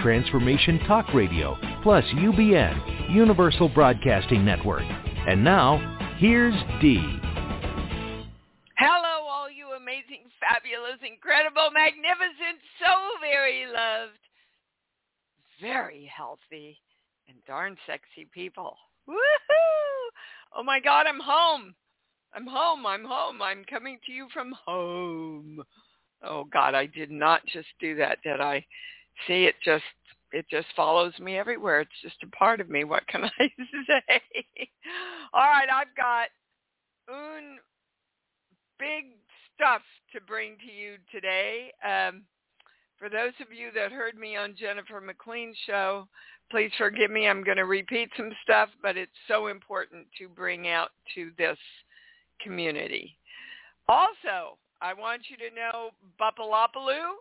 Transformation Talk Radio, plus UBN, Universal Broadcasting Network. And now, here's Dee. Hello, all you amazing, fabulous, incredible, magnificent, so very loved, very healthy, and darn sexy people. Woohoo! Oh my God, I'm home. I'm home. I'm home. I'm coming to you from home. Oh God, I did not just do that, did I? See, it just it just follows me everywhere. It's just a part of me. What can I say? All right, I've got un big stuff to bring to you today. Um, for those of you that heard me on Jennifer McLean's show, please forgive me. I'm going to repeat some stuff, but it's so important to bring out to this community. Also, I want you to know Bupalopaloo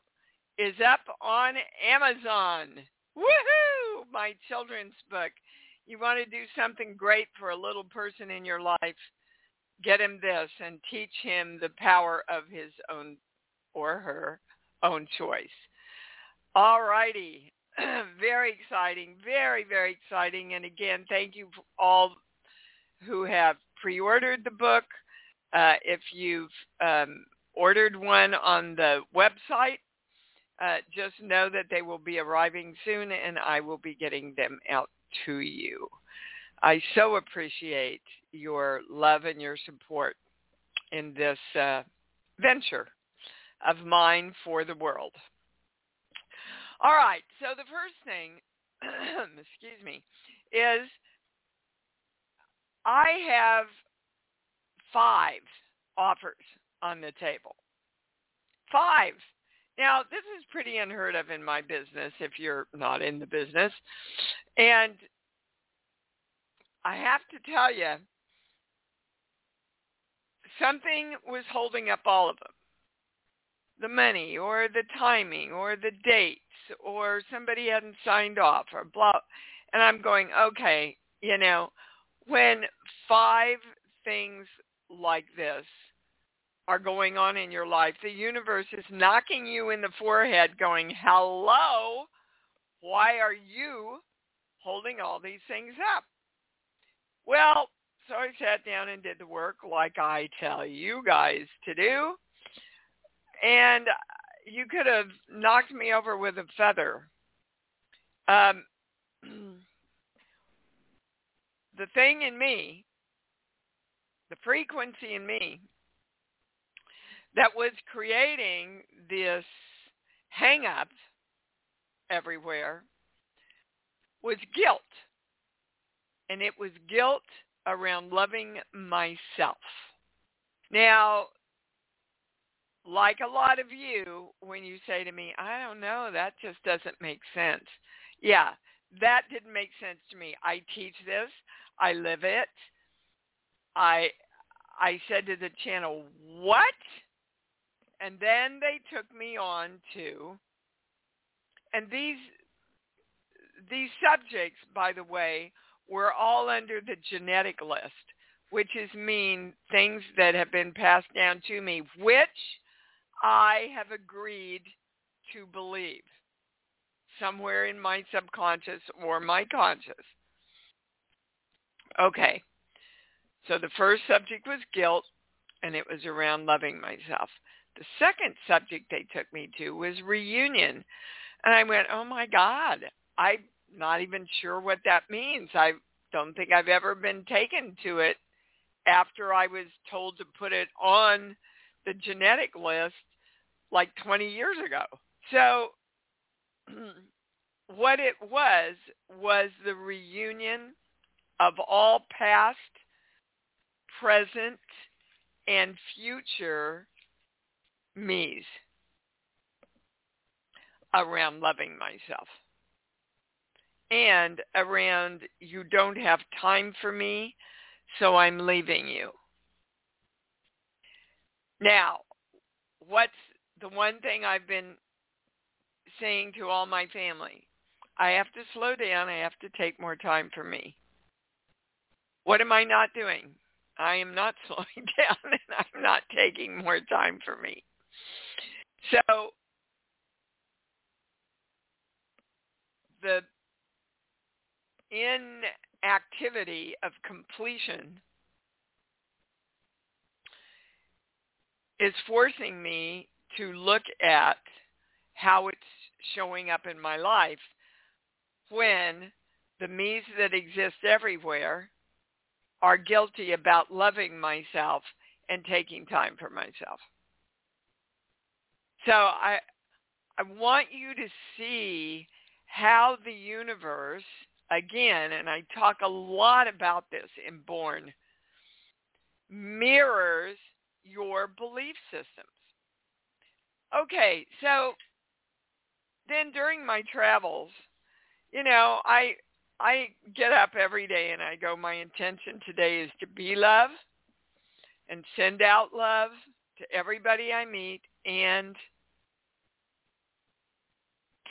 is up on Amazon. Woohoo! My children's book. You want to do something great for a little person in your life, get him this and teach him the power of his own or her own choice. All righty. very exciting. Very, very exciting. And again, thank you all who have pre-ordered the book. Uh, if you've um, ordered one on the website, uh, just know that they will be arriving soon and I will be getting them out to you. I so appreciate your love and your support in this uh, venture of mine for the world. All right, so the first thing, excuse me, is I have five offers on the table. Five. Now, this is pretty unheard of in my business if you're not in the business. And I have to tell you, something was holding up all of them. The money or the timing or the dates or somebody hadn't signed off or blah. And I'm going, okay, you know, when five things like this are going on in your life. The universe is knocking you in the forehead going, hello, why are you holding all these things up? Well, so I sat down and did the work like I tell you guys to do. And you could have knocked me over with a feather. Um, the thing in me, the frequency in me that was creating this hang up everywhere was guilt. And it was guilt around loving myself. Now, like a lot of you, when you say to me, I don't know, that just doesn't make sense. Yeah, that didn't make sense to me. I teach this. I live it. I I said to the channel, what? And then they took me on to, and these, these subjects, by the way, were all under the genetic list, which is mean things that have been passed down to me, which I have agreed to believe somewhere in my subconscious or my conscious. Okay. So the first subject was guilt, and it was around loving myself. The second subject they took me to was reunion. And I went, oh my God, I'm not even sure what that means. I don't think I've ever been taken to it after I was told to put it on the genetic list like 20 years ago. So what it was was the reunion of all past, present, and future me's around loving myself and around you don't have time for me, so I'm leaving you. Now, what's the one thing I've been saying to all my family? I have to slow down. I have to take more time for me. What am I not doing? I am not slowing down and I'm not taking more time for me. So the inactivity of completion is forcing me to look at how it's showing up in my life when the me's that exist everywhere are guilty about loving myself and taking time for myself. So I I want you to see how the universe again and I talk a lot about this in Born mirrors your belief systems. Okay, so then during my travels, you know, I I get up every day and I go, my intention today is to be love and send out love to everybody I meet and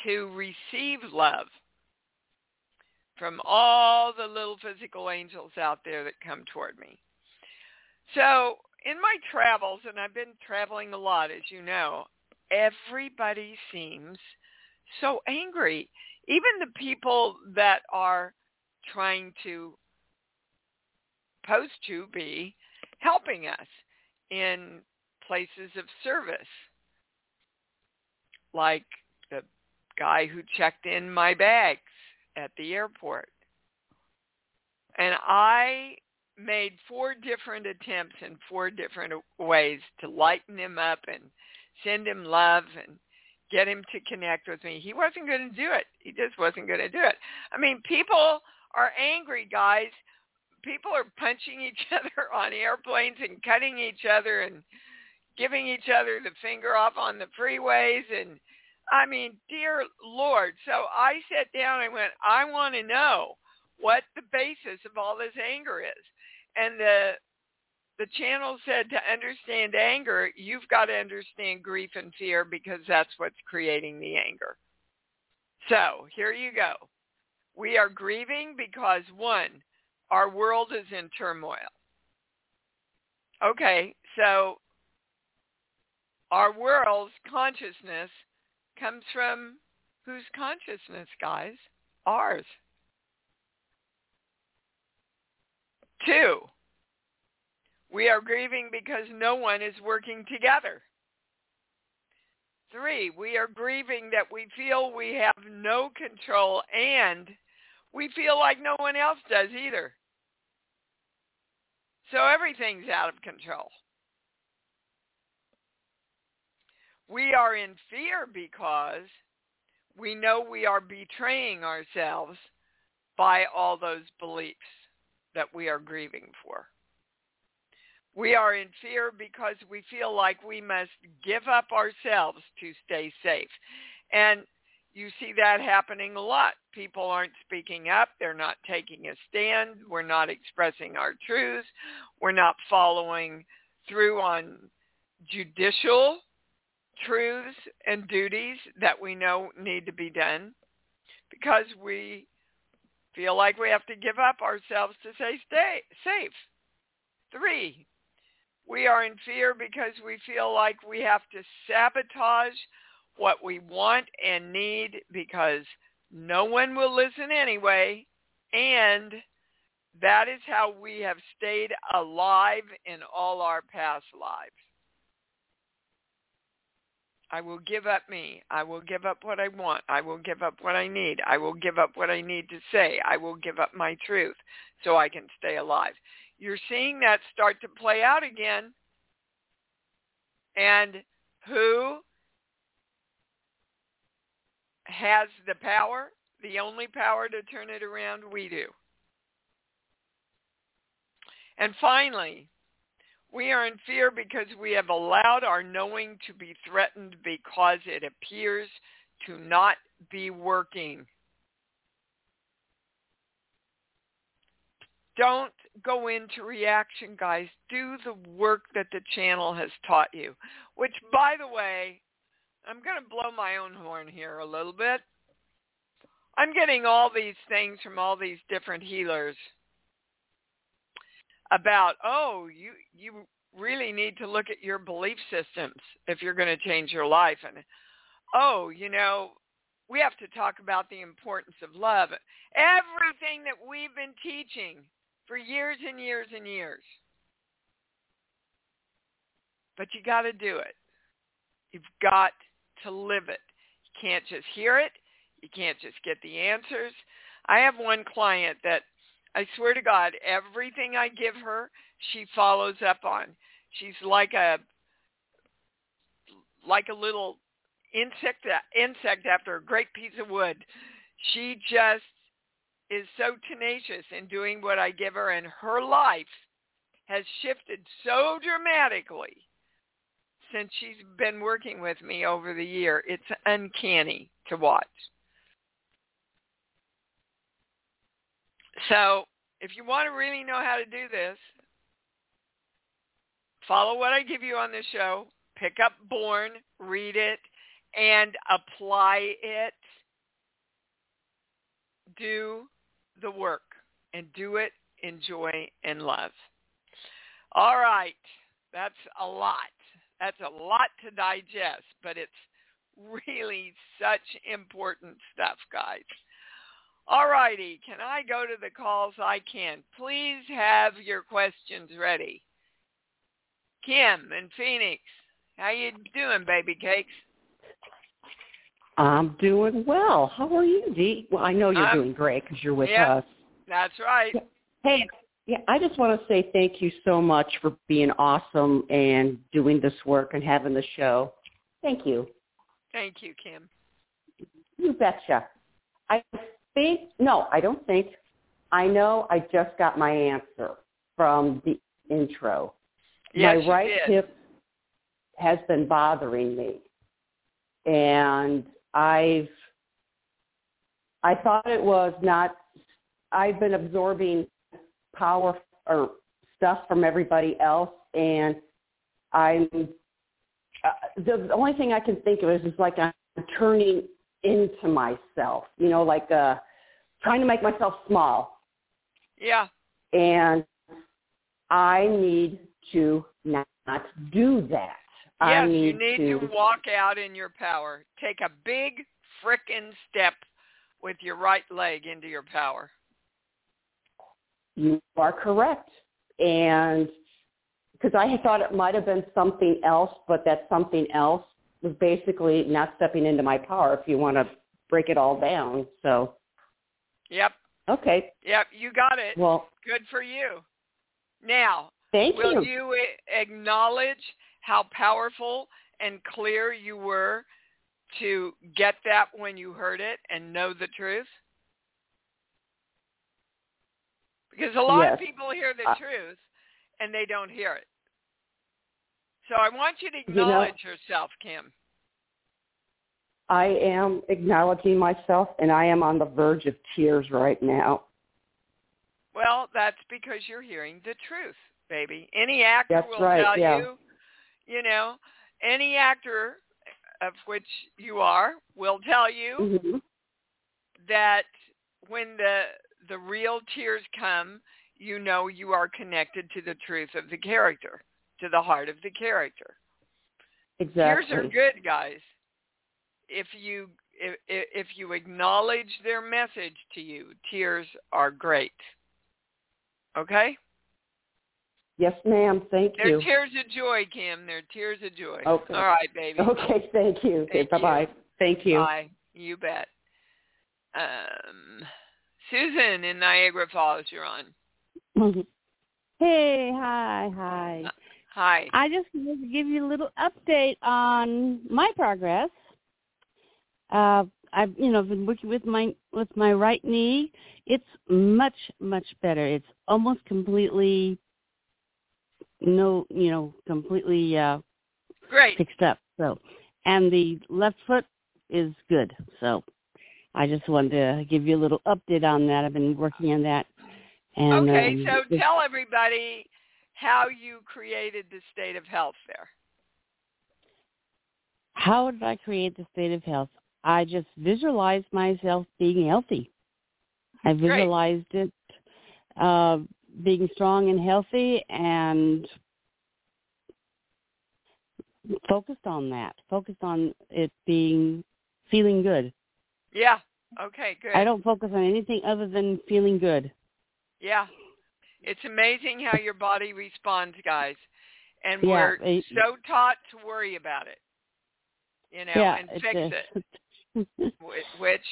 to receive love from all the little physical angels out there that come toward me. So in my travels, and I've been traveling a lot, as you know, everybody seems so angry. Even the people that are trying to post to be helping us in places of service, like the guy who checked in my bags at the airport. And I made four different attempts in four different ways to lighten him up and send him love and get him to connect with me. He wasn't going to do it. He just wasn't going to do it. I mean, people are angry, guys. People are punching each other on airplanes and cutting each other and giving each other the finger off on the freeways and I mean, dear Lord. So I sat down and went, I want to know what the basis of all this anger is. And the the channel said to understand anger, you've got to understand grief and fear because that's what's creating the anger. So here you go. We are grieving because one, our world is in turmoil. Okay, so our world's consciousness comes from whose consciousness, guys? Ours. Two, we are grieving because no one is working together. Three, we are grieving that we feel we have no control and we feel like no one else does either. So everything's out of control. We are in fear because we know we are betraying ourselves by all those beliefs that we are grieving for. We are in fear because we feel like we must give up ourselves to stay safe. And you see that happening a lot. People aren't speaking up. They're not taking a stand. We're not expressing our truths. We're not following through on judicial truths and duties that we know need to be done because we feel like we have to give up ourselves to stay safe. Three, we are in fear because we feel like we have to sabotage what we want and need because no one will listen anyway. And that is how we have stayed alive in all our past lives. I will give up me. I will give up what I want. I will give up what I need. I will give up what I need to say. I will give up my truth so I can stay alive. you're seeing that start to play out again. And who has the power, the only power to turn it around? We do. And finally, we are in fear because we have allowed our knowing to be threatened because it appears to not be working. Don't go into reaction, guys. Do the work that the channel has taught you, which, by the way, I'm going to blow my own horn here a little bit. I'm getting all these things from all these different healers about, oh, you you really need to look at your belief systems if you're going to change your life and oh, you know, we have to talk about the importance of love. Everything that we've been teaching for years and years and years. But you got to do it. You've got to live it. You can't just hear it. You can't just get the answers. I have one client that I swear to God, everything I give her, she follows up on. She's like a like a little insect insect after a great piece of wood. She just is so tenacious in doing what I give her and her life has shifted so dramatically since she's been working with me over the year. It's uncanny to watch. So if you want to really know how to do this, follow what I give you on this show. Pick up Born, read it, and apply it. Do the work and do it in joy and love. All right. That's a lot. That's a lot to digest, but it's really such important stuff, guys. All righty. Can I go to the calls? I can. Please have your questions ready. Kim in Phoenix. How you doing, baby cakes? I'm doing well. How are you, Dee? Well, I know you're doing great because you're with yep, us. That's right. Hey, yeah, I just want to say thank you so much for being awesome and doing this work and having the show. Thank you. Thank you, Kim. You betcha. I think, no, I don't think. I know I just got my answer from the intro. Yes, my right hip has been bothering me. And I've I thought it was not I've been absorbing power or stuff from everybody else and I'm uh, the only thing I can think of is just like I'm turning into myself, you know, like uh trying to make myself small. Yeah. And I need to not do that. I Yes, need you need to, to walk out in your power. Take a big frickin' step with your right leg into your power. You are correct. And because I thought it might have been something else, but that something else was basically not stepping into my power if you want to break it all down. So, Yep. okay. Yep, you got it. Well, Good for you. Now, thank will you. you acknowledge how powerful and clear you were to get that when you heard it and know the truth? Because a lot of people hear the Uh, truth and they don't hear it. So I want you to You know- acknowledge yourself, Kim. I am acknowledging myself, and I am on the verge of tears right now. Well, that's because you're hearing the truth, baby. Any actor That's will right, tell yeah. you, you know, any actor of which you are will tell you hmm that when the the real tears come, you know you are connected to the truth of the character, to the heart of the character. Exactly. Tears are good, guys. If you if, if you acknowledge their message to you, tears are great. Okay? Yes, ma'am. Thank you. They're tears of joy, Kim. They're tears of joy. Okay. All right, baby. Okay, thank you. Okay, Thank you. bye-bye. Thank you. Bye. You bet. Um, Susan in Niagara Falls, you're on. Hey, hi, hi. Hi. I just wanted to give you a little update on my progress. Uh, I've you know been working with my with my right knee. It's much much better. It's almost completely no you know completely uh, Great. fixed up. So, and the left foot is good. So, I just wanted to give you a little update on that. I've been working on that. And, okay, um, so tell everybody how you created the state of health there. how did I create the state of health? I just visualized myself being healthy. I Great. visualized it uh, being strong and healthy and focused on that. Focused on it being feeling good. Yeah. Okay, good. I don't focus on anything other than feeling good. Yeah. It's amazing how your body responds, guys. And Yeah, we're it- so taught to worry about it. You know, yeah, and fix it, wh- which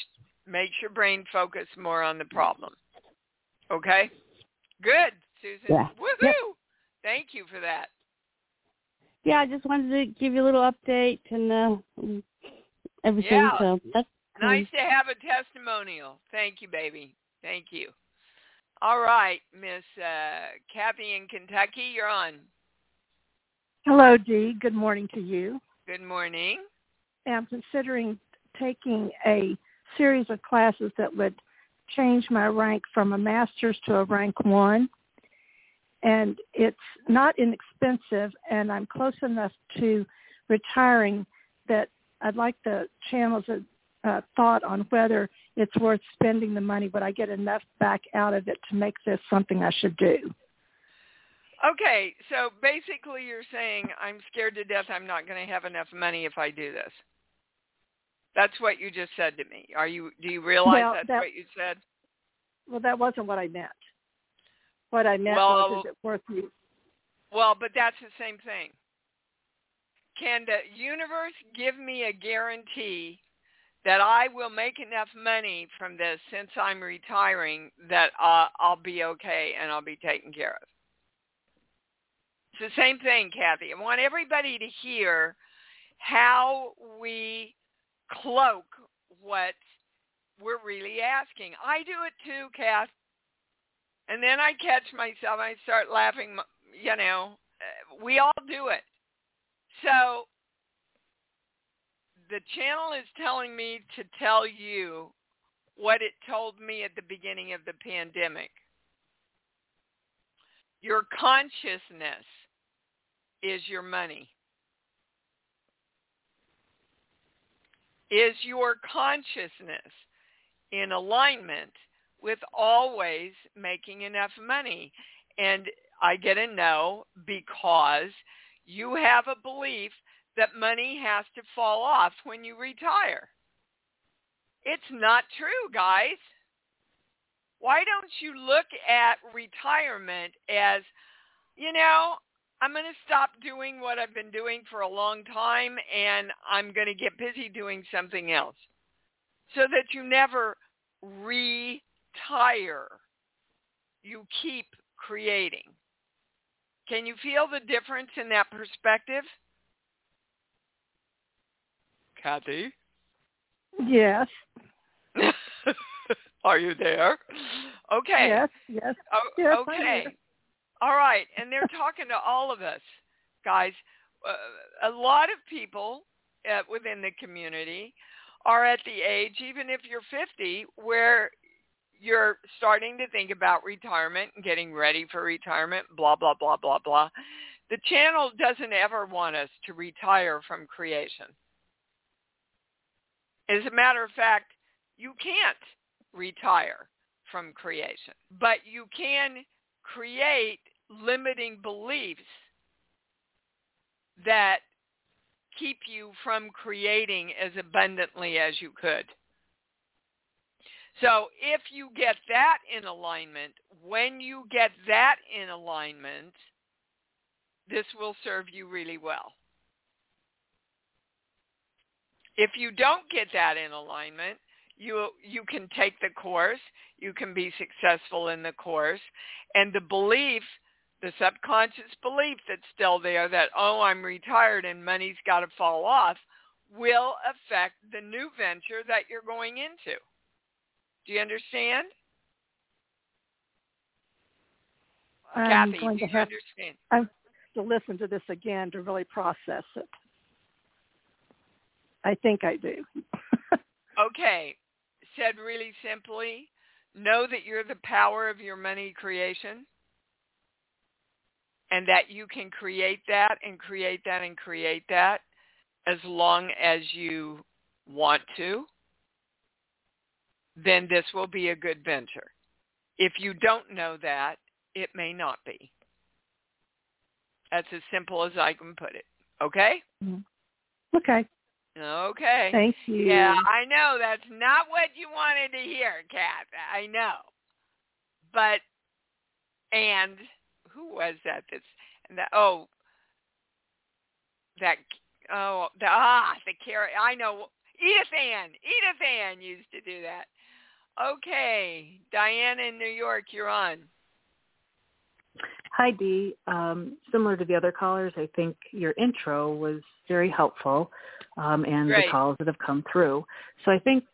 makes your brain focus more on the problem. Okay? Good, Susan. Yeah. Woohoo! Yep. Thank you for that. yeah, I just wanted to give you a little update and uh, everything. Yeah. So that's Nice to have a testimonial. Thank you, baby. Thank you. All right, Miss uh, Kathy in Kentucky, you're on. Hello, Dee. Good morning to you. Good morning. I'm considering taking a series of classes that would change my rank from a master's to a rank one. And it's not inexpensive, and I'm close enough to retiring that I'd like the channels uh, thought on whether it's worth spending the money. Would I get enough back out of it to make this something I should do? Okay, so basically you're saying I'm scared to death I'm not going to have enough money if I do this. That's what you just said to me. Are you do you realize Well, that's that- what you said? Well, that wasn't what I meant. What I meant Well, was, is it worth you Well, but that's the same thing. Can the universe give me a guarantee that I will make enough money from this since I'm retiring that uh, I'll be okay and I'll be taken care of? It's the same thing, Kathy. I want everybody to hear how we cloak what we're really asking. I do it too, Kath. And then I catch myself. I start laughing. You know, we all do it. So the channel is telling me to tell you what it told me at the beginning of the pandemic. Your consciousness is your money. Is your consciousness in alignment with always making enough money? And I get a no because you have a belief that money has to fall off when you retire. It's not true, guys. Why don't you look at retirement as, you know, I'm going to stop doing what I've been doing for a long time and I'm going to get busy doing something else so that you never retire. You keep creating. Can you feel the difference in that perspective? Kathy? Yes. Are you there? Okay. Yes. Yes. O- Yes, okay. All right. And they're talking to all of us, guys. Uh, a lot of people uh, within the community are at the age, even if you're 50, where you're starting to think about retirement and getting ready for retirement, blah, blah, blah, blah, blah. The channel doesn't ever want us to retire from creation. As a matter of fact, you can't retire from creation, but you can create limiting beliefs that keep you from creating as abundantly as you could. So if you get that in alignment, when you get that in alignment, this will serve you really well. If you don't get that in alignment, you you can take the course, you can be successful in the course, and the belief the subconscious belief that's still there that, oh, I'm retired and money's got to fall off will affect the new venture that you're going into. Do you understand? I'm Kathy, going do to you have understand? I'm to listen to this again to really process it. I think I do. Okay. Said really simply, know that you're the power of your money creation and that you can create that and create that and create that as long as you want to, then this will be a good venture. If you don't know that, it may not be. That's as simple as I can put it. Okay? Mm-hmm. Okay. Okay. Thank you. Yeah, I know that's not what you wanted to hear, Kat. I know. But and who was that? That's that. Oh, that. Oh, the ah, the carrot. I know. Edith Ann. Edith Ann used to do that. Okay, Diane in New York, you're on. Hi, Dee. Um, similar to the other callers, I think your intro was very helpful, um, and Great. the calls that have come through. So I think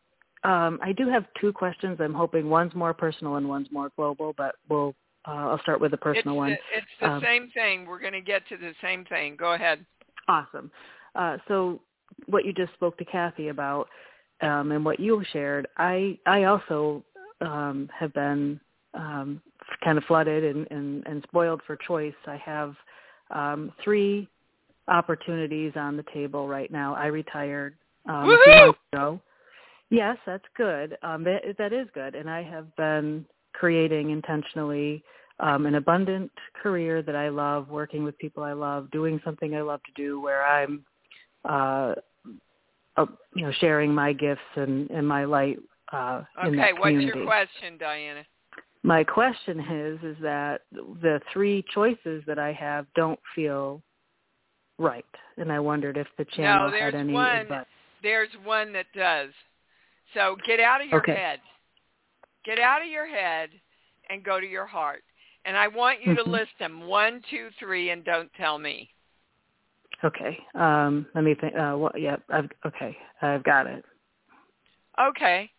um, I do have two questions. I'm hoping one's more personal and one's more global, but we'll uh, I'll start with the personal it's one. The, it's the Um, same thing. We're going to get to the same thing. Go ahead. Awesome. Uh, so what you just spoke to Kathy about um, and what you shared, I I also um, have been um, kind of flooded and, and, and spoiled for choice. I have um, three opportunities on the table right now. I retired um, a few Woohoo! months ago. Yes, that's good. Um, that, that is good, and I have been creating intentionally um, an abundant career that I love, working with people I love, doing something I love to do, where I'm, uh, uh, you know, sharing my gifts and, and my light uh, in Okay, that what's your question, Diana? My question is, is that the three choices that I have don't feel right, and I wondered if the channel no, there's had any one. advice. There's one that does. So get out of your Okay. head. Get out of your head and go to your heart. And I want you to Mhm. list them one, two, three, and don't tell me. Okay, um, let me think. Uh, what, yep, I've, okay, I've got it. Okay.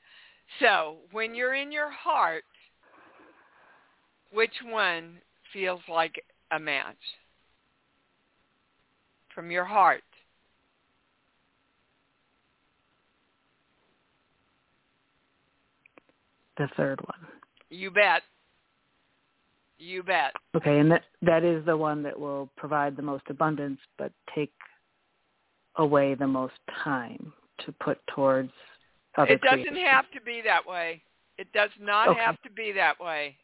So when you're in your heart, which one feels like a match? From your heart. The third one. You bet. You bet. Okay, and that that is the one that will provide the most abundance, but take away the most time to put towards other It doesn't have to be that way. It does not Okay. have to be that way.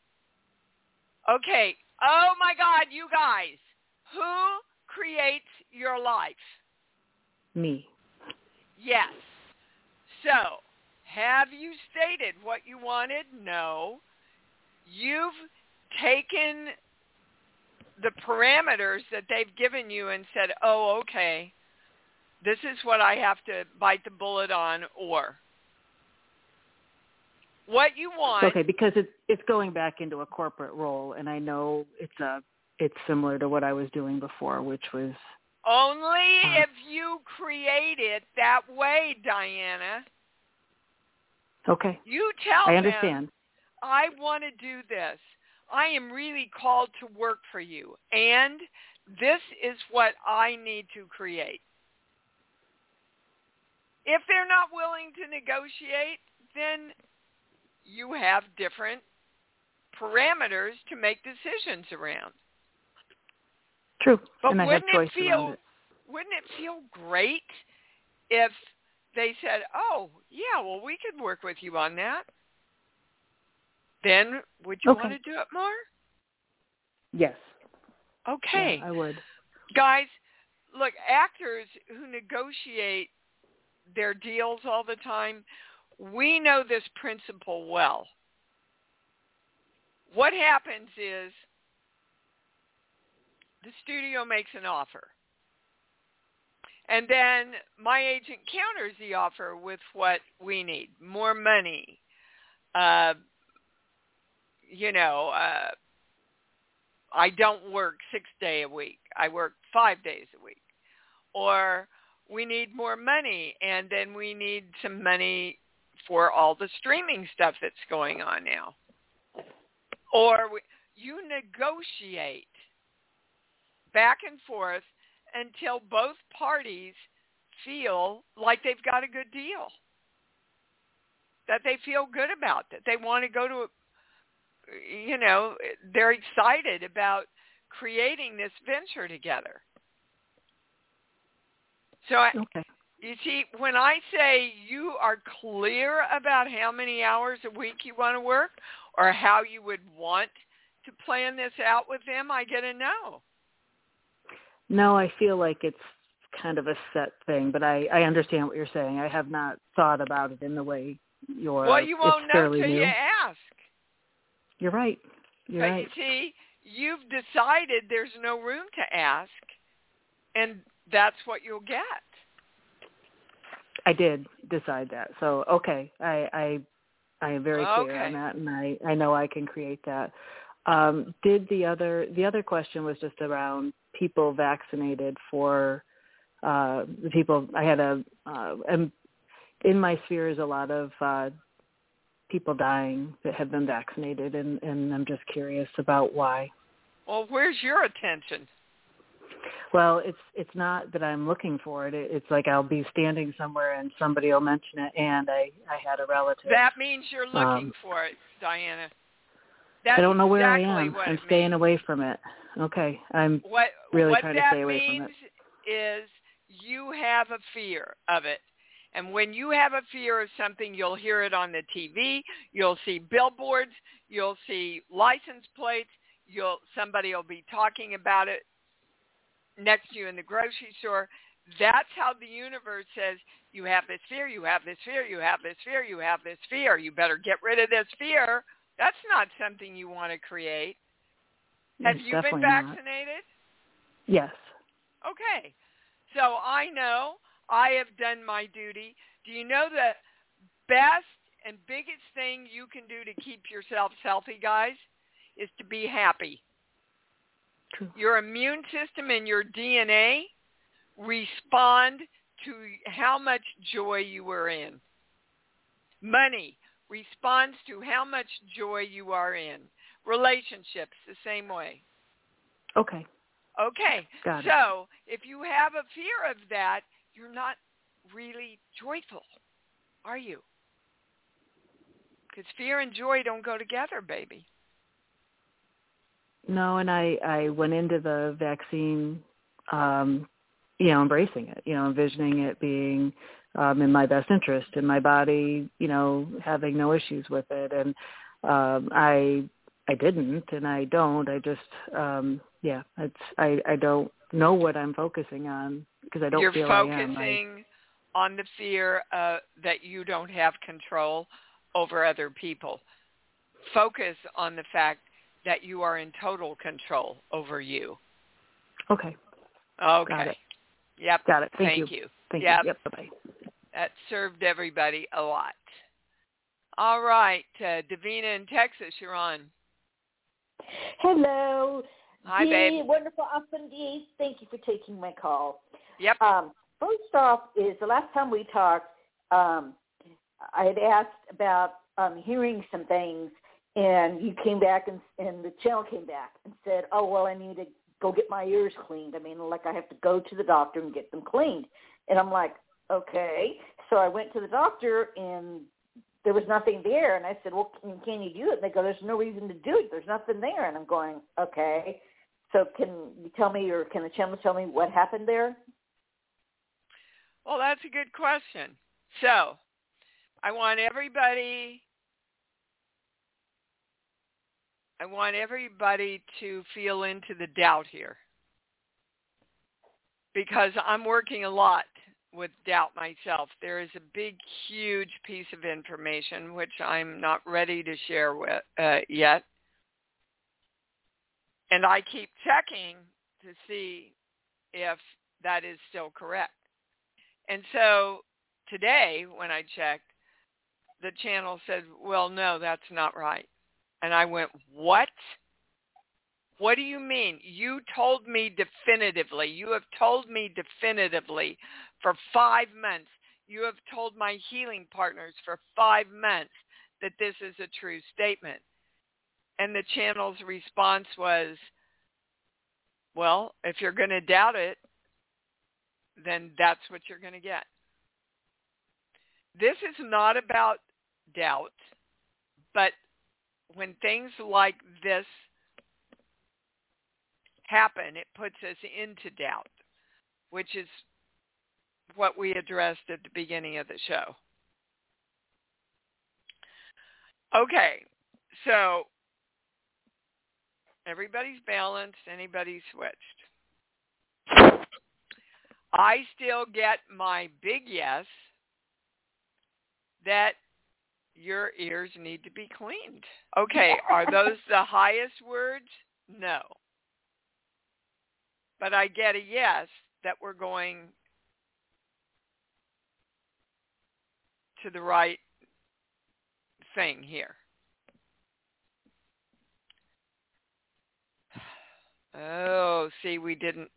Okay. Oh my God, you guys. Who creates your life? me. Yes. So, have you stated what you wanted? No. You've taken the parameters that they've given you and said, oh, okay, this is what I have to bite the bullet on or what you want. Okay, because it's it's going back into a corporate role, and I know it's a it's similar to what I was doing before, which was Only if you create it that way, Diana. okay. You tell I them, understand. I want to do this. I am really called to work for you. And this is what I need to create. If they're not willing to negotiate, then you have different parameters to make decisions around. True, But and wouldn't it feel it. wouldn't it feel great if they said, "Oh, yeah, well, we could work with you on that." Then would you Okay. want to do it more? Yes. Okay. Yeah, I would. Guys, look, actors who negotiate their deals all the time, we know this principle well. What happens is the studio makes an offer. And then my agent counters the offer with what we need. More money. Uh, you know, uh, I don't work six day a week. I work five days a week. Or we need more money and then we need some money for all the streaming stuff that's going on now. Or we, you negotiate back and forth until both parties feel like they've got a good deal, that they feel good about, that they want to go to, you know, they're excited about creating this venture together. So I, Okay. you see, when I say you are clear about how many hours a week you want to work or how you would want to plan this out with them, I get a no. No, I feel like it's kind of a set thing, but I I understand what you're saying. I have not thought about it in the way you're. well, you won't it's know new. you ask. You're right. You're but right. you see, you've decided there's no room to ask, and that's what you'll get. I did decide that. So okay, I I I am very clear Okay. on that, and I I know I can create that. Um, did the other the other question was just around people vaccinated for uh, the people I had a uh, and in my sphere is a lot of uh, people dying that have been vaccinated, and and I'm just curious about why. Well, where's your attention? Well, it's it's not that I'm looking for it. it. It's like I'll be standing somewhere and somebody will mention it, and I I had a relative. That means you're looking Um, for it, Diana. That's I don't know where exactly I am. I'm staying means. away from it. Okay, I'm What really what to that stay away from means is you have a fear of it. And when you have a fear of something, you'll hear it on the TV, you'll see billboards, you'll see license plates, you'll somebody will be talking about it next to you in the grocery store. That's how the universe says you have this fear, you have this fear, you have this fear, you have this fear. You better get rid of this fear. That's not something you want to create. Have It's you been vaccinated? not. Yes. Okay. So I know I have done my duty. Do you know the best and biggest thing you can do to keep yourselves healthy, guys, is to be happy. True. Your immune system and your DNA respond to how much joy you are in. Money responds to how much joy you are in. Relationships, the same way. Okay. Okay. Got it. so if you have a fear of that, you're not really joyful, are you? Because fear and joy don't go together, baby. No, and I I went into the vaccine, um, you know, embracing it. You know, envisioning it being um, in my best interest, in my body, you know, having no issues with it, and um, I I didn't, and I don't. I just um, yeah, it's I I don't know what I'm focusing on because I don't you're feel I am. I, focusing on the fear uh, that you don't have control over other people. Focus on the fact that you are in total control over you. okay, Okay. Got it. Yep. got it. Thank, Thank you. you. Thank Yep. you. Yep. Bye bye. That served everybody a lot. All right, uh, Davina in Texas, you're on. Hello. Hi, babe. Wonderful, awesome Dee. Thank you for taking my call. Yep. Um, first off, is the last time we talked, um, I had asked about um, hearing some things, and you came back and, and the channel came back and said, "Oh well, I need to go get my ears cleaned. I mean, like I have to go to the doctor and get them cleaned." And I'm like, "Okay." So I went to the doctor, and there was nothing there. And I said, "Well, can, can you do it?" And they go, "There's no reason to do it. There's nothing there." And I'm going, "Okay." So can you tell me, or can the channel tell me what happened there? Well, that's a good question. So, I want everybody I want everybody to feel into the doubt here. Because I'm working a lot with doubt myself. There is a big huge piece of information which I'm not ready to share with uh, yet. And I keep checking to see if that is still correct. And so today when I checked, the channel said, well, no, that's not right. And I went, what? What do you mean? You told me definitively. You have told me definitively for five months. You have told my healing partners for five months that this is a true statement. And the channel's response was, well, if you're going to doubt it, then that's what you're going to get. This is not about doubt, but when things like this happen, it puts us into doubt, which is what we addressed at the beginning of the show. Okay, so everybody's balanced, anybody's switched. I still get my big yes that your ears need to be cleaned. Okay, are those the highest words? No. But I get a yes that we're going to the right thing here. Oh, see, we didn't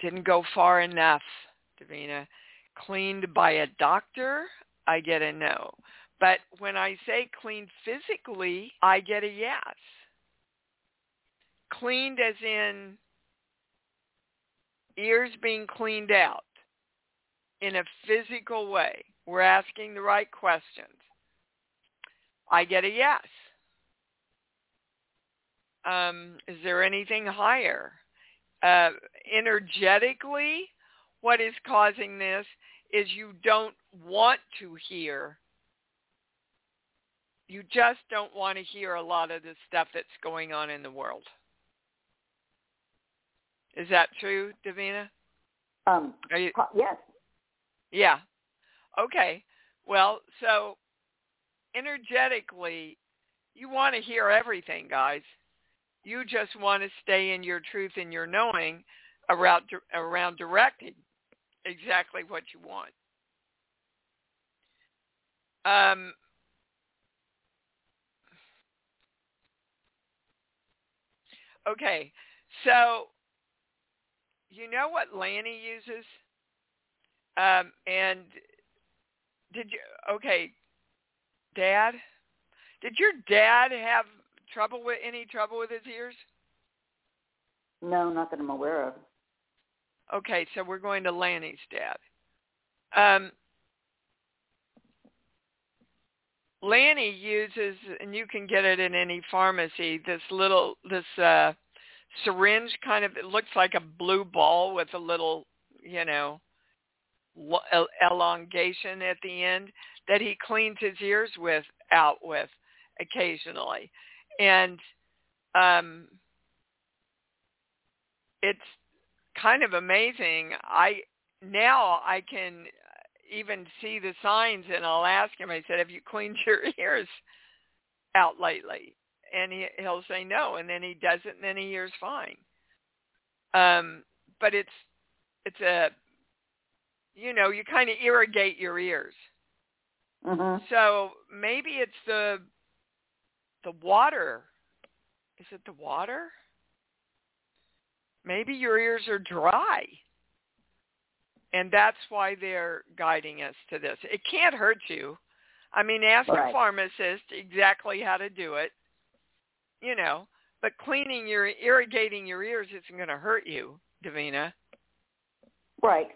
didn't go far enough, Davina. Cleaned by a doctor, I get a no. But when I say cleaned physically, I get a yes. Cleaned as in ears being cleaned out in a physical way. We're asking the right questions. I get a yes. Um, is there anything higher? Uh, energetically, what is causing this is you don't want to hear. You just don't want to hear a lot of the stuff that's going on in the world. Is that true, Davina? Um, you, yes. Yeah. Okay. Well, so energetically, you want to hear everything, guys. You just want to stay in your truth and your knowing around around directing exactly what you want. Um, okay, so you know what Lanny uses? Um, and did you, okay, Dad, did your dad have trouble with any trouble with his ears? No, not that I'm aware of. Okay, so we're going to Lanny's dad. Um, Lanny uses, and you can get it in any pharmacy, this little, this uh, syringe kind of, it looks like a blue ball with a little, you know, elongation at the end that he cleans his ears with out with occasionally. And um, it's kind of amazing. I now I can even see the signs, and I'll ask him. I said, "Have you cleaned your ears out lately?" And he, he'll say no, and then he does it, and then he hears fine. Um, but it's it's a you know you kind of irrigate your ears. Mm-hmm. So maybe it's the the water. Is it the water? Maybe your ears are dry. And that's why they're guiding us to this. It can't hurt you. I mean, ask right. a pharmacist exactly how to do it. You know, but cleaning your irrigating your ears isn't going to hurt you, Davina. Right.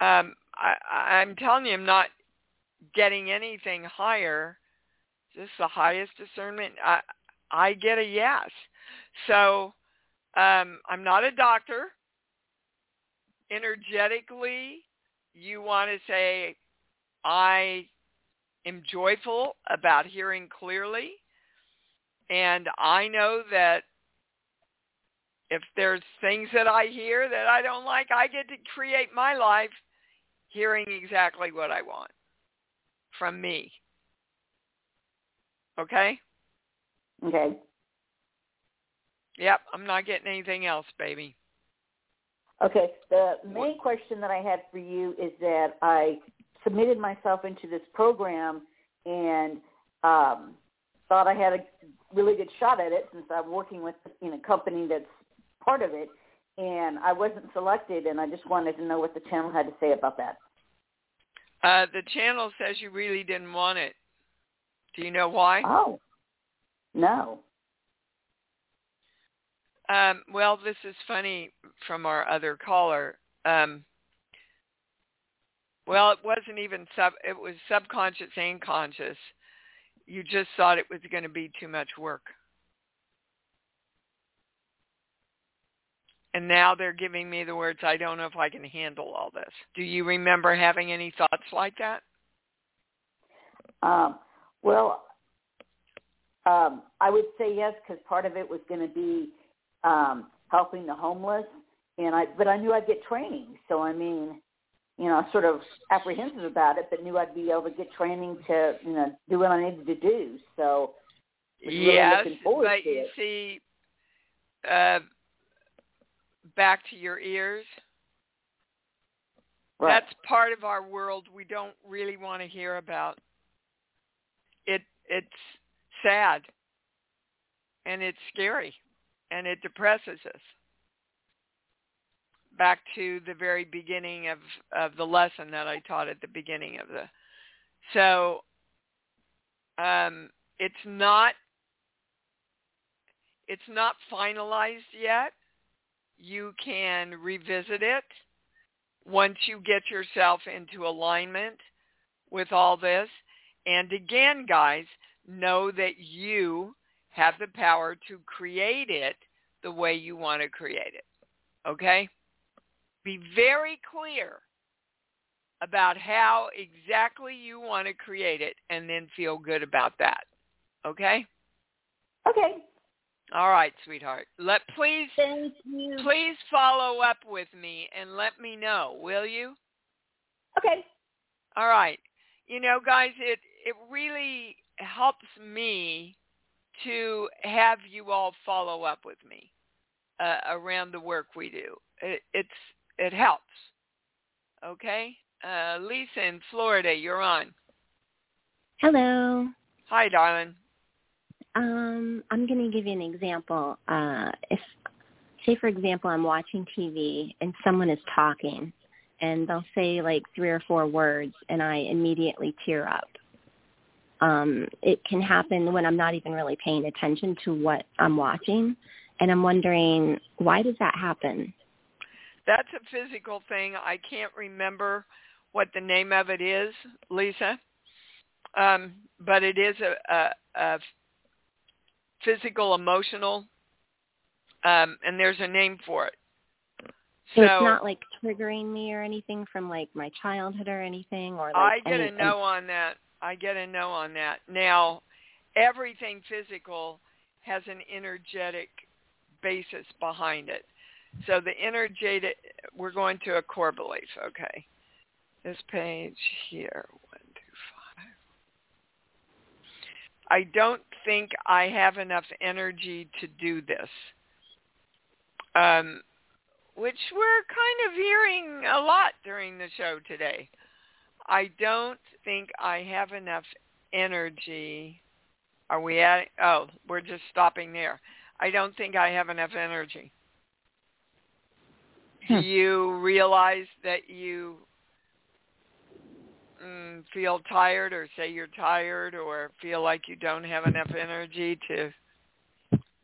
Um, I, I'm telling you, I'm not getting anything higher. Just the highest discernment. I I get a yes. So um, I'm not a doctor. Energetically, you want to say, I am joyful about hearing clearly. And I know that if there's things that I hear that I don't like, I get to create my life hearing exactly what I want from me. Okay? Okay. Yep, I'm not getting anything else, baby. Okay. The main question that I had for you is that I submitted myself into this program and um, thought I had a really good shot at it since I'm working with in a company that's part of it, and I wasn't selected, and I just wanted to know what the channel had to say about that. Uh, the channel says you really didn't want it. Do you know why? Oh, no. Um, well, this is funny from our other caller. Um, well, it wasn't even sub. It was subconscious and conscious. You just thought it was going to be too much work. And now they're giving me the words, I don't know if I can handle all this. Do you remember having any thoughts like that? Um, well, um, I would say yes because part of it was going to be um, helping the homeless, and I but I knew I'd get training. So I mean, you know, sort of apprehensive about it, but knew I'd be able to get training to you know do what I needed to do. So really yes, but you see, uh, back to your ears. Right. That's part of our world we don't really want to hear about. It it's sad and it's scary and it depresses us. Back to the very beginning of, of the lesson that I taught at the beginning of the so um, it's not it's not finalized yet. You can revisit it once you get yourself into alignment with all this. And again, guys, know that you have the power to create it the way you want to create it. Okay? Be very clear about how exactly you want to create it and then feel good about that. Okay? Okay. All right, sweetheart. Let please Thank you. please follow up with me and let me know, will you? Okay. All right. You know, guys, it it really helps me to have you all follow up with me uh, around the work we do. It, it's it helps. Okay, uh, Lisa in Florida, you're on. Hello. Hi, darling. Um, I'm going to give you an example. Uh, if, say, for example, I'm watching TV and someone is talking, and they'll say like three or four words, and I immediately tear up. Um, it can happen when I'm not even really paying attention to what I'm watching, and I'm wondering why does that happen? That's a physical thing. I can't remember what the name of it is, Lisa, um, but it is a, a, a physical, emotional, um, and there's a name for it. So, it's not like triggering me or anything from like my childhood or anything, or like I get any, a no on that. I get a no on that. Now, everything physical has an energetic basis behind it. So the inner energetic, we're going to a core belief. Okay, this page here, one, two, five. I don't think I have enough energy to do this. Um, which we're kind of hearing a lot during the show today. I don't think I have enough energy. Are we at? Oh, we're just stopping there. I don't think I have enough energy. Hmm. Do you realize that you mm, feel tired or say you're tired or feel like you don't have enough energy to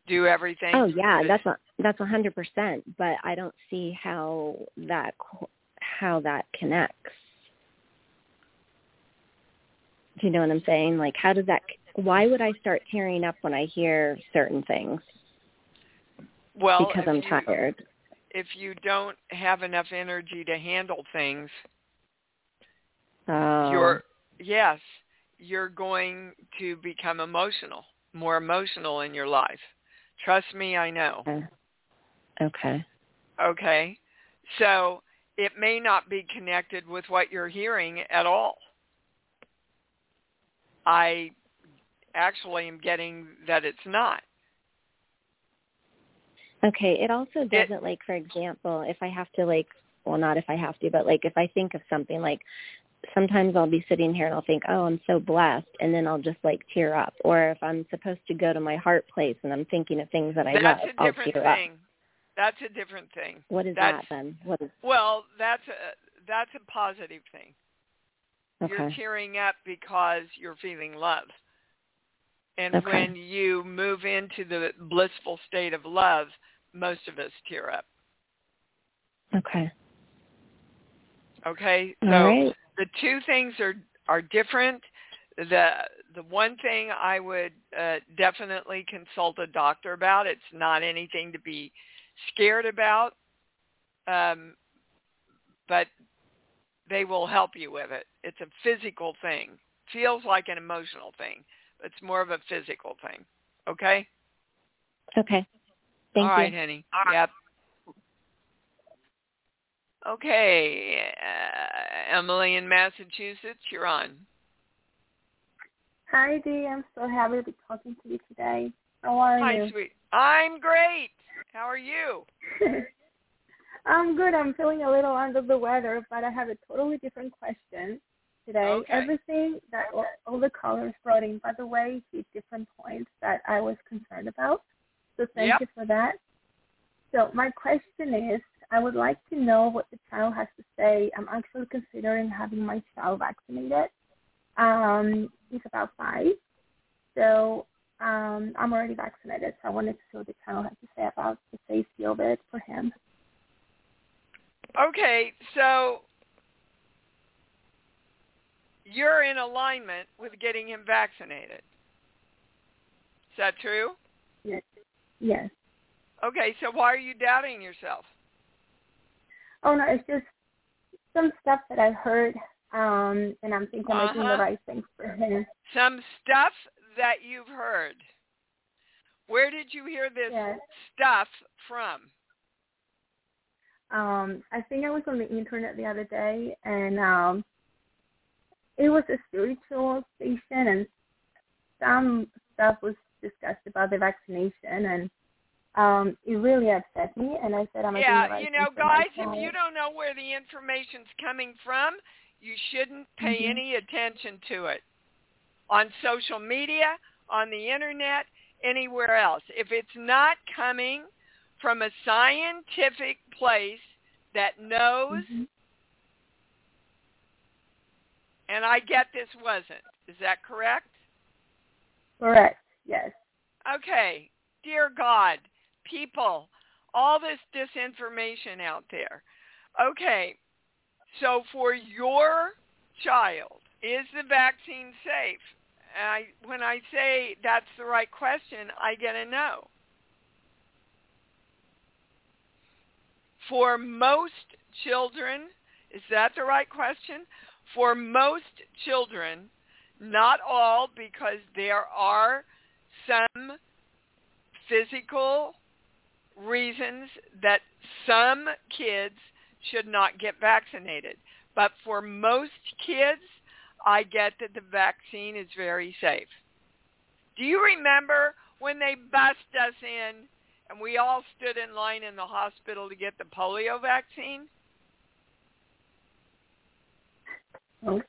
do everything? Oh yeah, that's a, that's a hundred percent. But I don't see how that how that connects. Do you know what I'm saying? Like, how does that? Why would I start tearing up when I hear certain things? well, because I'm you- tired. If you don't have enough energy to handle things, Oh. you're yes, you're going to become emotional, more emotional in your life. Trust me, I know. Uh, okay. Okay. So it may not be connected with what you're hearing at all. I actually am getting that it's not. Okay. It also doesn't like, for example, if I have to like, well, not if I have to, but like if I think of something like, sometimes I'll be sitting here and I'll think, oh, I'm so blessed, and then I'll just like tear up. Or if I'm supposed to go to my heart place and I'm thinking of things that I that's love, a I'll tear thing. up. That's a different thing. What is that's, that then? What is? Well, that's a that's a positive thing. Okay. You're tearing up because you're feeling love. And Okay. when you move into the blissful state of love, most of us tear up. Okay. Okay? So right. the two things are are different. The the one thing I would uh, definitely consult a doctor about. It's not anything to be scared about, um, but they will help you with it. It's a physical thing. Feels like an emotional thing. But it's more of a physical thing. Okay. Okay. Thank All you. right, honey. Yep. Okay, uh, Emily in Massachusetts, you're on. Hi, Dee. I'm so happy to be talking to you today. How are Hi, you? sweet. I'm great. How are you? I'm good. I'm feeling a little under the weather, but I have a totally different question today. Okay. Everything that all, all the callers brought in, by the way, hit different points that I was concerned about. So thank Yep. you for that. So my question is, I would like to know what the child has to say. I'm actually considering having my child vaccinated. Um, he's about five, so um, I'm already vaccinated. So I wanted to see what the child has to say about the safety of it for him. Okay, so you're in alignment with getting him vaccinated. Is that true? Yes. Yes. Okay, so why are you doubting yourself? Oh no, it's just some stuff that I heard, um, and I'm thinking I'm doing the Uh-huh. right thing for him. Some stuff that you've heard. Where did you hear this Yes. stuff from? Um, I think I was on the internet the other day, and um, it was a spiritual station, and some stuff was discussed about the vaccination, and um, it really upset me. And I said, I'm yeah, right you know, guys, if you don't know where the information's coming from, you shouldn't pay Mhm. any attention to it. On social media, on the internet, anywhere else. If it's not coming from a scientific place that knows, Mhm. And I get this wasn't, is that correct? Correct. Yes. Okay, dear God, people, all this disinformation out there. Okay, so for your child, is the vaccine safe? And I, when I say that's the right question, I get a no. For most children, is that the right question? For most children, not all, because there are some physical reasons that some kids should not get vaccinated. But for most kids, I get that the vaccine is very safe. Do you remember when they bussed us in and we all stood in line in the hospital to get the polio vaccine? Oh,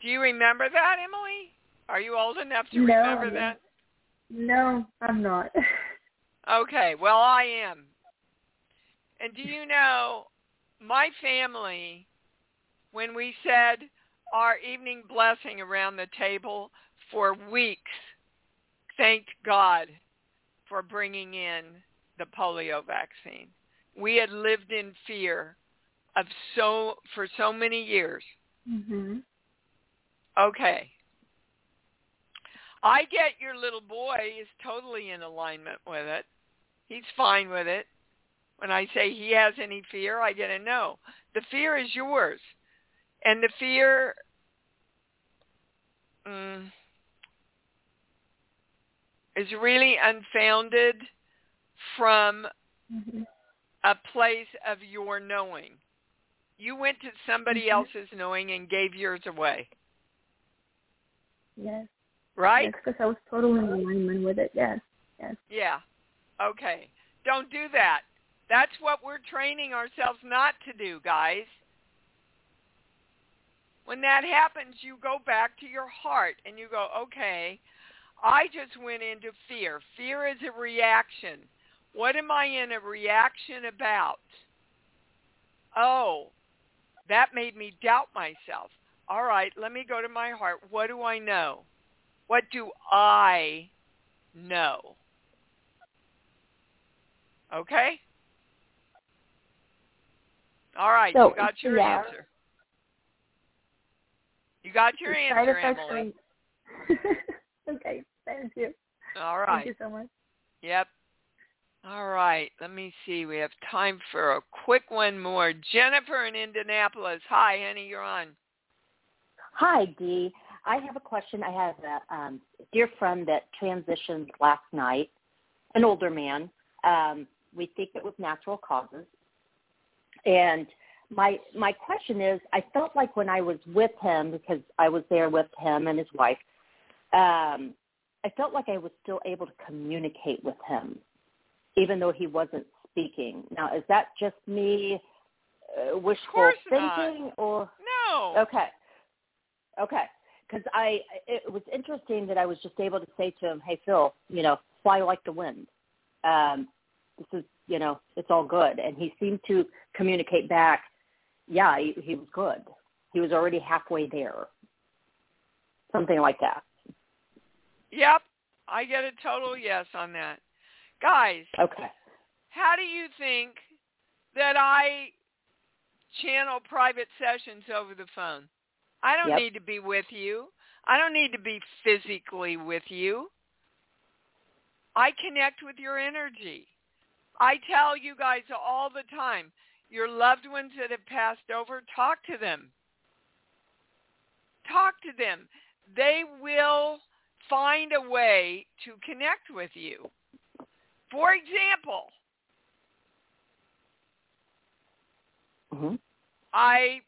Do you remember that, Emily? Are you old enough to No, remember that? no, I'm not. Okay, well I am. And do you know my family when we said our evening blessing around the table for weeks thanked God for bringing in the polio vaccine. We had lived in fear of so for so many years. Mhm. Okay. I get your little boy is totally in alignment with it. He's fine with it. When I say he has any fear, I get a no. The fear is yours. And the fear mm, is really unfounded from Mhm. a place of your knowing. You went to somebody Mhm. else's knowing and gave yours away, Yes. right? Yes, because I was totally in alignment with it. Yes. Yes. Yeah. Okay. Don't do that. That's what we're training ourselves not to do, guys. when that happens, you go back to your heart and you go, okay, I just went into fear. Fear is a reaction. What am I in a reaction about? Oh, that made me doubt myself. All right, let me go to my heart. What do I know? What do I know? Okay? All right, so, you got your yeah. answer. You got your answer, Emily. okay, thank you. All right. Thank you so much. Yep. All right. Let me see. We have time for a quick one more. Jennifer in Indianapolis. Hi, honey. You're on. Hi, Dee. I have a question. I have a um, dear friend that transitioned last night, an older man. Um, we think it was natural causes. And my my question is, I felt like when I was with him, because I was there with him and his wife, um, I felt like I was still able to communicate with him, even though he wasn't speaking. Now, is that just me uh, wishful thinking, not. or no? Okay, okay. Because I, it was interesting that I was just able to say to him, "Hey, Phil, you know, fly like the wind. Um, this is, you know, it's all good." And he seemed to communicate back yeah, he, he was good. He was already halfway there. Something like that. Yep. I get a total yes on that. Guys. Okay. How do you think that I channel private sessions over the phone? I don't yep. need to be with you. I don't need to be physically with you. I connect with your energy. I tell you guys all the time, your loved ones that have passed over, talk to them. Talk to them. They will find a way to connect with you. For example, mm-hmm. I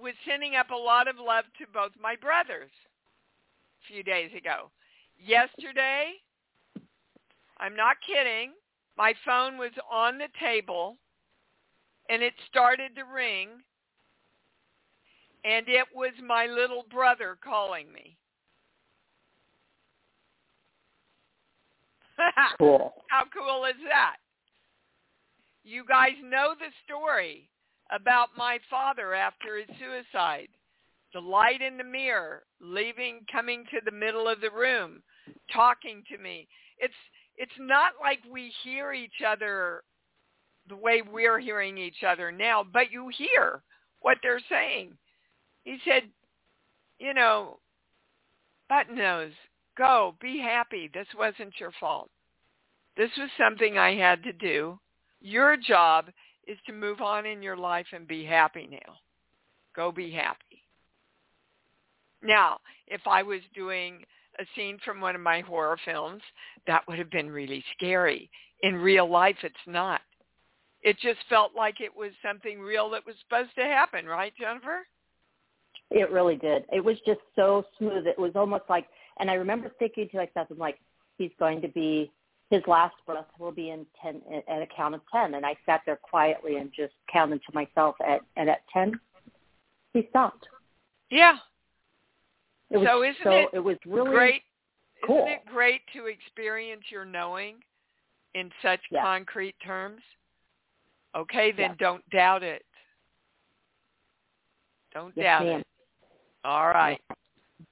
was sending up a lot of love to both my brothers a few days ago. Yesterday, I'm not kidding, my phone was on the table and it started to ring and it was my little brother calling me. Cool. How cool is that? You guys know the story about my father after his suicide. The light in the mirror, leaving, coming to the middle of the room, talking to me. It's it's not like we hear each other the way we're hearing each other now, but you hear what they're saying. He said, you know, button nose, go, be happy. This wasn't your fault. This was something I had to do. Your job is to move on in your life and be happy now. Go be happy. Now, if I was doing a scene from one of my horror films, that would have been really scary. In real life, it's not. It just felt like it was something real that was supposed to happen, right, Jennifer? It really did. It was just so smooth. It was almost like, and I remember thinking to myself, I'm like, he's going to be, his last breath will be in ten at a count of ten. And I sat there quietly and just counted to myself at, and at ten, he stopped. Yeah, it was so isn't so, it, it was really great? Cool. Isn't it great to experience your knowing in such yes. concrete terms? Okay, then yes. don't doubt it. Don't yes, doubt ma'am. it. All right.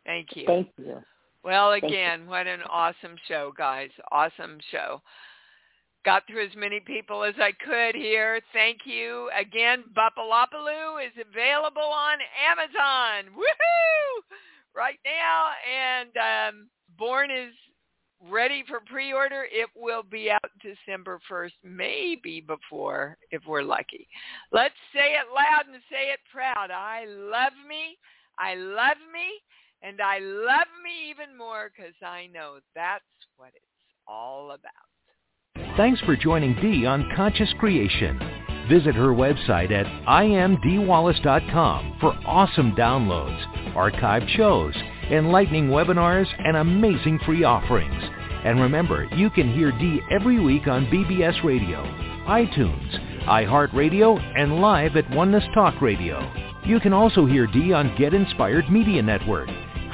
Thank you. Thank you. Well, again, what an awesome show, guys. Awesome show. Got through as many people as I could here. Thank you. Again, Bapalopaloo is available on Amazon. Woohoo! right now, and um, Born is ready for pre-order. It will be out December 1st, maybe before, if we're lucky. Let's say it loud and say it proud. I love me. I love me. And I love me even more because I know that's what it's all about. Thanks for joining Dee on Conscious Creation. Visit her website at iamdeewallace.com for awesome downloads, archived shows, enlightening webinars, and amazing free offerings. And remember, you can hear Dee every week on BBS Radio, iTunes, iHeartRadio, and live at Oneness Talk Radio. You can also hear Dee on Get Inspired Media Network,